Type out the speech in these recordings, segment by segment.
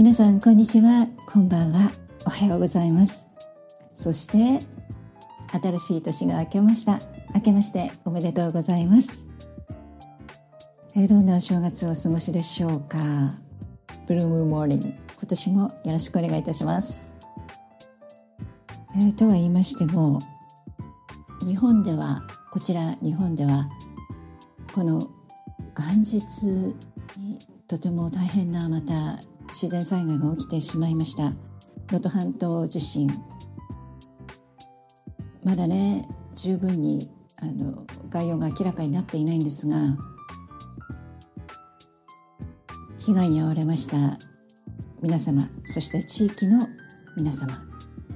皆さんこんにちは。こんばんは。おはようございます。そして新しい年が明けました。明けましておめでとうございます。えー、どんなお正月をお過ごしでしょうか？ブルームモーニング今年もよろしくお願いいたします。えー、とは言いましても日本ではこちら日本ではこの元日にとても大変なまた自然災害が起きてしまいました。能登半島地震。まだね十分にあの概要が明らかになっていないんですが被害に遭われました皆様そして地域の皆様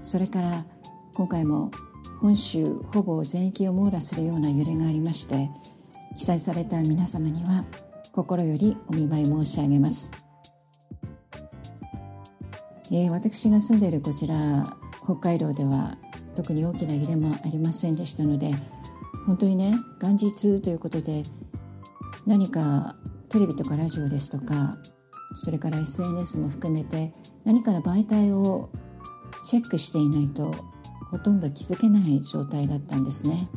それから今回も本州ほぼ全域を網羅するような揺れがありまして被災された皆様には心よりお見舞い申し上げます、えー、私が住んでいるこちら北海道では特に大きな揺れもありませんでしたので本当にね元日ということで何かテレビとかラジオですとかそれから SNS も含めて何かの媒体をチェックしていないとほとんど気づけない状態だったんですね。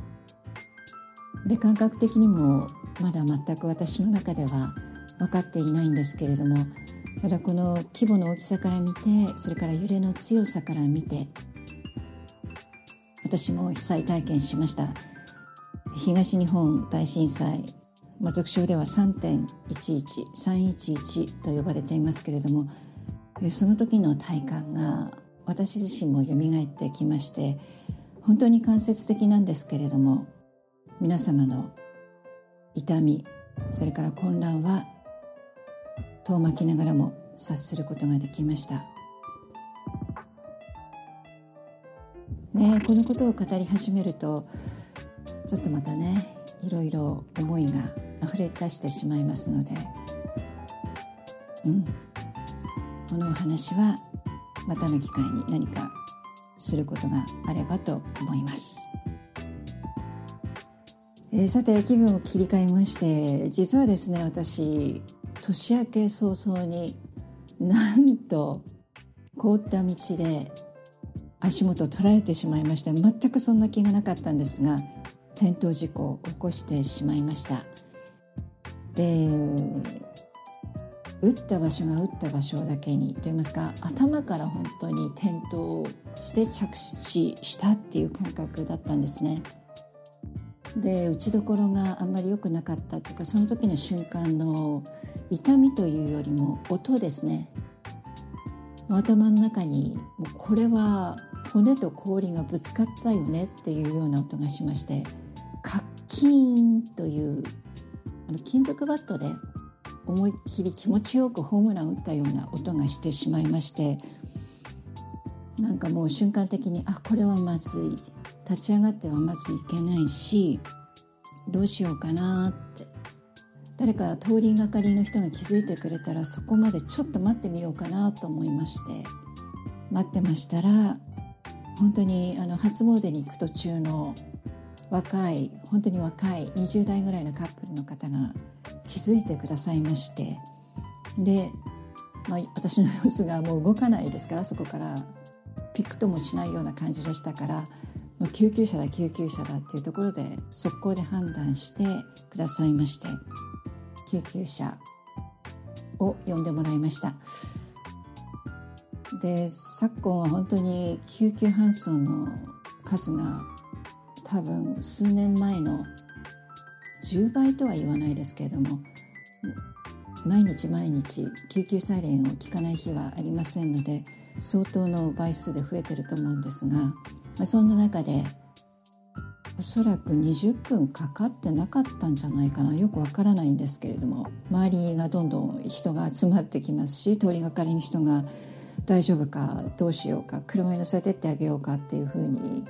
で感覚的にもまだ全く私の中では分かっていないんですけれどもただこの規模の大きさから見てそれから揺れの強さから見て私も被災体験しました。東日本大震災、まあ、俗称では3.11311と呼ばれていますけれどもその時の体感が私自身も蘇ってきまして本当に間接的なんですけれども皆様の痛みそれから混乱は遠巻きながらも察することができました。ね、このことを語り始めるとちょっとまたねいろいろ思いが溢れ出してしまいますので、うん、このお話はまたの機会に何かすることがあればと思います。えー、さて気分を切り替えまして実はですね私年明け早々になんと凍った道で足元取られてしまいました全くそんな気がなかったんですが転倒事故を起こしてしまいましたで打った場所が打った場所だけにといいますか頭から本当に転倒して着地したっていう感覚だったんですね。で打ちどころがあんまり良くなかったというかその時の瞬間の痛みというよりも音ですね。頭の中にもうこれは骨と氷がぶつかったよねっていうような音がしましてカッキーンというあの金属バットで思いっきり気持ちよくホームラン打ったような音がしてしまいましてなんかもう瞬間的にあこれはまずい。立ち上がってはまずいけないしどうしようかなって。誰か通りがかりの人が気づいてくれたらそこまでちょっと待ってみようかなと思いまして。待ってましたら本当にあの初詣に行く途中の若い本当に若い20代ぐらいのカップルの方が気づいてくださいまして。で、まあ、私の様子がもう動かないですからそこからピクともしないような感じでしたからもう救急車だ救急車だっていうところで速攻で判断してくださいまして救急車を呼んでもらいました。で昨今は本当に救急搬送の数が多分数年前の10倍とは言わないですけれども毎日毎日救急サイレンを聞かない日はありませんので相当の倍数で増えてると思うんですがまあそんな中でおそらく20分かかってなかったんじゃないかな。よくわからないんですけれども周りがどんどん人が集まってきますし通りがかりの人が大丈夫かどうしようか車に乗せてってあげようかっていうふうに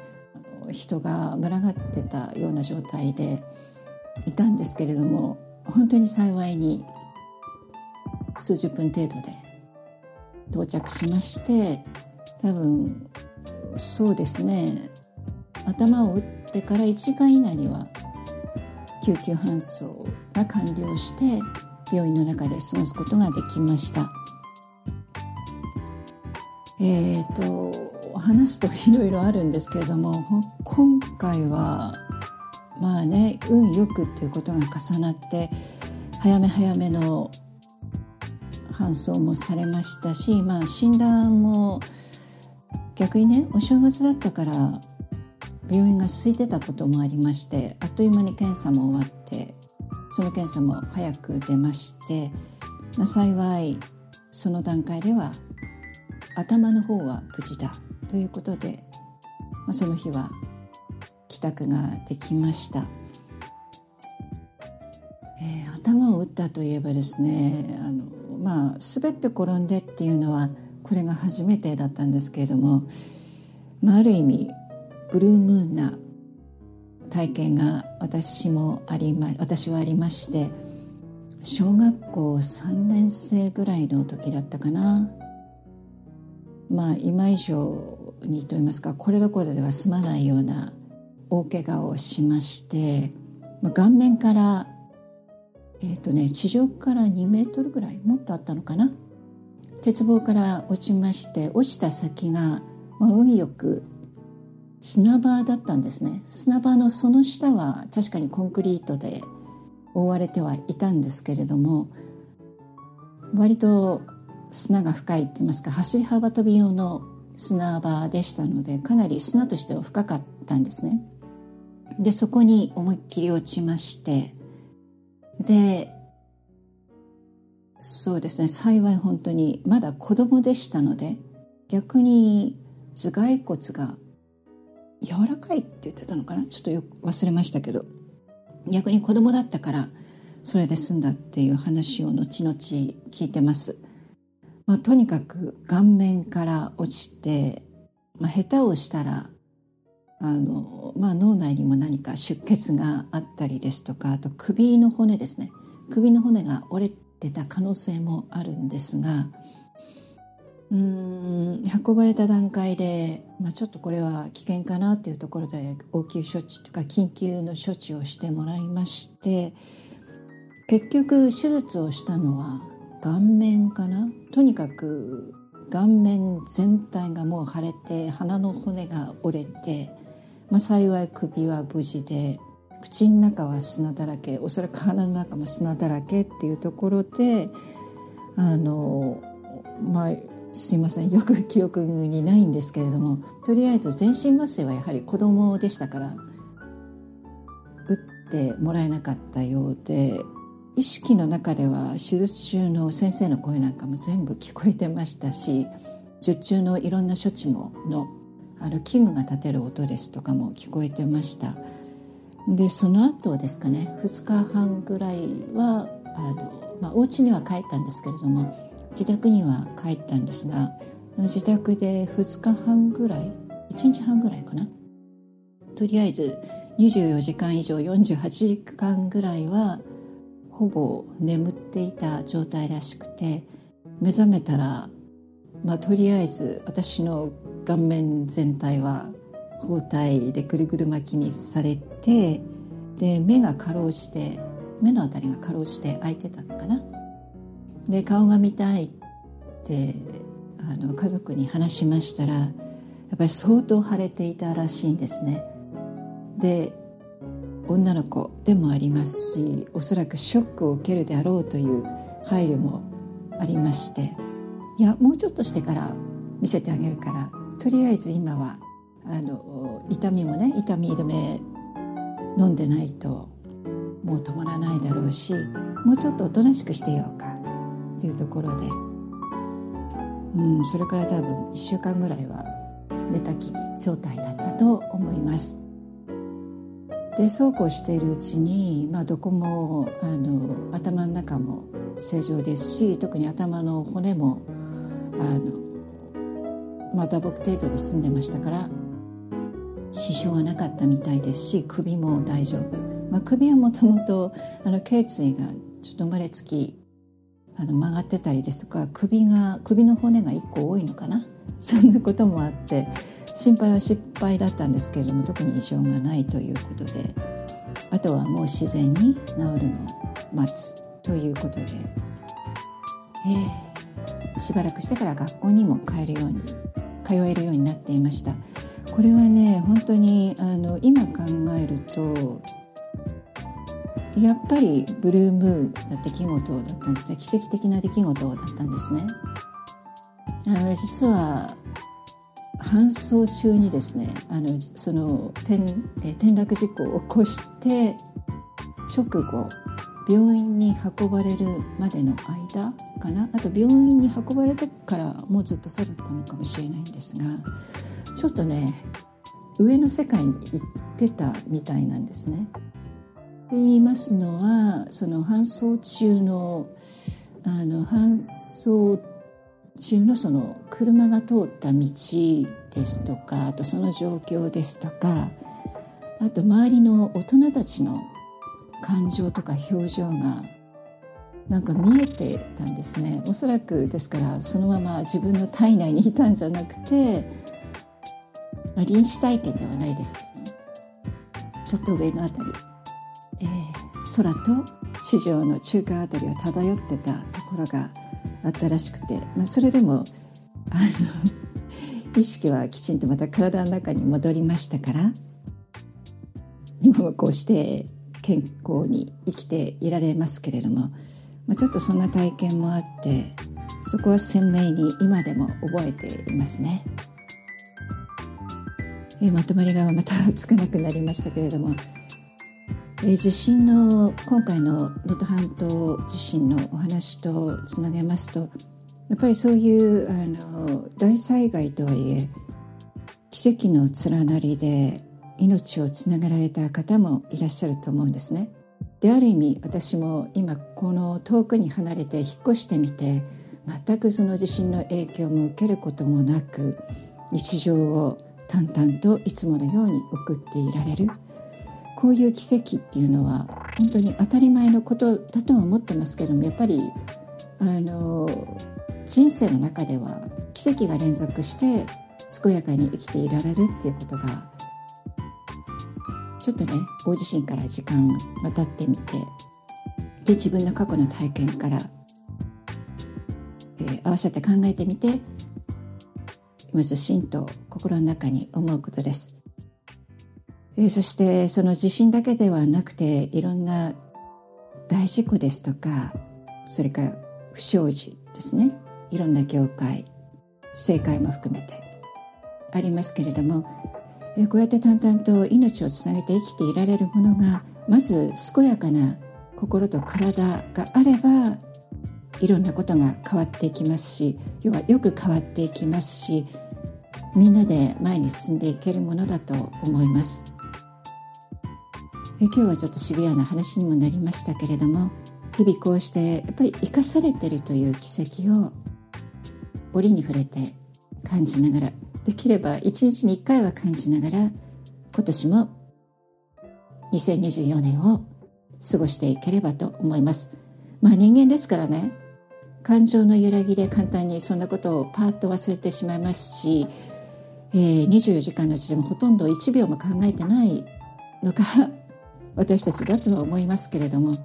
人が群がってたような状態でいたんですけれども本当に幸いに数十分程度で到着しまして多分そうですね。頭を打ってから1時間以内には救急搬送が完了して病院の中で過ごすことができました。えーと、話すといろいろあるんですけれども今回はまあね運よくっていうことが重なって早め早めの搬送もされましたし、まあ、診断も逆にねお正月だったから病院が空いてたこともありましてあっという間に検査も終わってその検査も早く出まして、まあ、幸いその段階では頭の方は無事だということで、まあ、その日は帰宅ができました、えー、頭を打ったといえばですねあの、まあ、滑って転んでっていうのはこれが初めてだったんですけれども、まあ、ある意味ブルームーンな体験が私もありま私はありまして小学校3年生ぐらいの時だったかな。まあ今以上にと言いますかこれどころでは済まないような大怪我をしまして、まあ、顔面からえっ、ー、とね地上から2メートルぐらいもっとあったのかな？鉄棒から落ちまして落ちた先が、まあ、運よく砂場だったんですね砂場のその下は確かにコンクリートで覆われてはいたんですけれども割と砂が深いって言いますか走り幅跳び用の砂場でしたのでかなり砂としては深かったんですね。でそこに思いっきり落ちましてでそうですね幸い本当にまだ子供でしたので逆に頭蓋骨が柔らかいって言ってたのかな？ちょっとよく忘れましたけど逆に子供だったからそれで済んだっていう話を後々聞いてます。まあ、とにかく顔面から落ちて、まあ、下手をしたらあの、まあ、脳内にも何か出血があったりですとかあと首の骨ですね。首の骨が折れてた可能性もあるんですがうん運ばれた段階で、まあ、ちょっとこれは危険かなっていうところで応急処置とか緊急の処置をしてもらいまして結局手術をしたのは顔面かな？とにかく顔面全体がもう腫れて鼻の骨が折れて、まあ、幸い首は無事で口の中は砂だらけおそらく鼻の中も砂だらけっていうところであのまあすいませんよく記憶にないんですけれどもとりあえず全身麻酔はやはり子供でしたから打ってもらえなかったようで意識の中では手術中の先生の声なんかも全部聞こえてましたし術中のいろんな処置ものあの器具が立てる音ですとかも聞こえてました。でその後ですかね2日半ぐらいはあの、まあ、お家には帰ったんですけれども自宅には帰ったんですが自宅で2日半ぐらい1日半ぐらいかな。とりあえず24時間以上48時間ぐらいはほぼ眠っていた状態らしくて目覚めたら、まあ、とりあえず私の顔面全体は包帯でぐるぐる巻きにされてで目がかろうじて目の辺りがかろうじて開いてたのかな。で顔が見たいってあの家族に話しましたらやっぱり相当腫れていたらしいんですね。で女の子でもありますしおそらくショックを受けるであろうという配慮もありましていやもうちょっとしてから見せてあげるからとりあえず今はあの痛みもね痛み止め飲んでないともう止まらないだろうしもうちょっとおとなしくしてようかっていうところで、うん、それから多分1週間ぐらいは寝たきり状態だったと思います。でそうこうしているうちに、まあ、どこもあの頭の中も正常ですし特に頭の骨もあの、まあ、打撲程度で済んでましたから支障はなかったみたいですし首も大丈夫、まあ、首はもともと頸椎がちょっと生まれつきあの曲がってたりですとか首が首の骨が1個多いのかな？そんなこともあって心配は失敗だったんですけれども特に異常がないということであとはもう自然に治るのを待つということで、えー、しばらくしてから学校にも帰るように通えるようになっていました。これはね本当にあの今考えるとやっぱりブルームーンな出来事だったんですね奇跡的な出来事だったんですね。あの実は搬送中にですねあのその転転落事故を起こして直後病院に運ばれるまでの間かなあと病院に運ばれてからもうずっとそうだったのかもしれないんですがちょっとね上の世界に行ってたみたいなんですね。って言いますのはその搬送中のあの搬送中のその車が通った道ですとかあとその状況ですとかあと周りの大人たちの感情とか表情がなんか見えてたんですね。おそらくですからそのまま自分の体内にいたんじゃなくて、まあ、臨死体験ではないですけどちょっと上のあたり、えー、空と地上の中間あたりを漂ってたところがあったらしくて、まあ、それでもあの意識はきちんとまた体の中に戻りましたから今はこうして健康に生きていられますけれども、まあ、ちょっとそんな体験もあってそこは鮮明に今でも覚えていますね。えまとまりがまたつかなくなりましたけれども、え地震の今回の能登半島地震のお話とつなげますとやっぱりそういうあの大災害とはいえ奇跡の連なりで命をつなげられた方もいらっしゃると思うんですね。である意味私も今この遠くに離れて引っ越してみて全くその地震の影響も受けることもなく日常を淡々といつものように送っていられるこういう奇跡っていうのは本当に当たり前のことだとは思ってますけどもやっぱりあの人生の中では奇跡が連続して健やかに生きていられるっていうことがちょっとねご自身から時間が経ってみてで自分の過去の体験から、えー、合わせて考えてみてまず真と心の中に思うことです、えー、そしてその地震だけではなくていろんな大事故ですとかそれから不祥事ですね。いろんな業界正解も含めてありますけれどもこうやって淡々と命をつなげて生きていられるものがまず健やかな心と体があればいろんなことが変わっていきますし要はよく変わっていきますしみんなで前に進んでいけるものだと思います。え今日はちょっとシビアな話にもなりましたけれども日々こうしてやっぱり生かされてるという奇跡を折に触れて感じながらできれば一日に一回は感じながら今年も2024年を過ごしていければと思います。まあ人間ですからね感情の揺らぎで簡単にそんなことをパーッと忘れてしまいますし、えー、24時間のうちでもほとんど1秒も考えてないのが 私たちだとは思いますけれども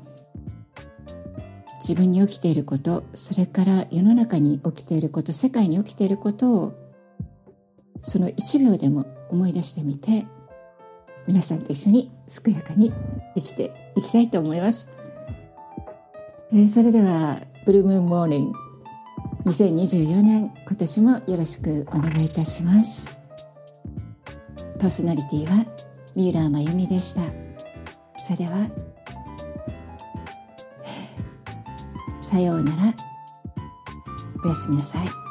自分に起きていることそれから世の中に起きていること世界に起きていることをその1秒でも思い出してみて皆さんと一緒に健やかに生きていきたいと思います、えー、それではブルームーンモーニング2024年今年もよろしくお願いいたします。パーソナリティは三浦真由美でした。それではさようなら。おやすみなさい。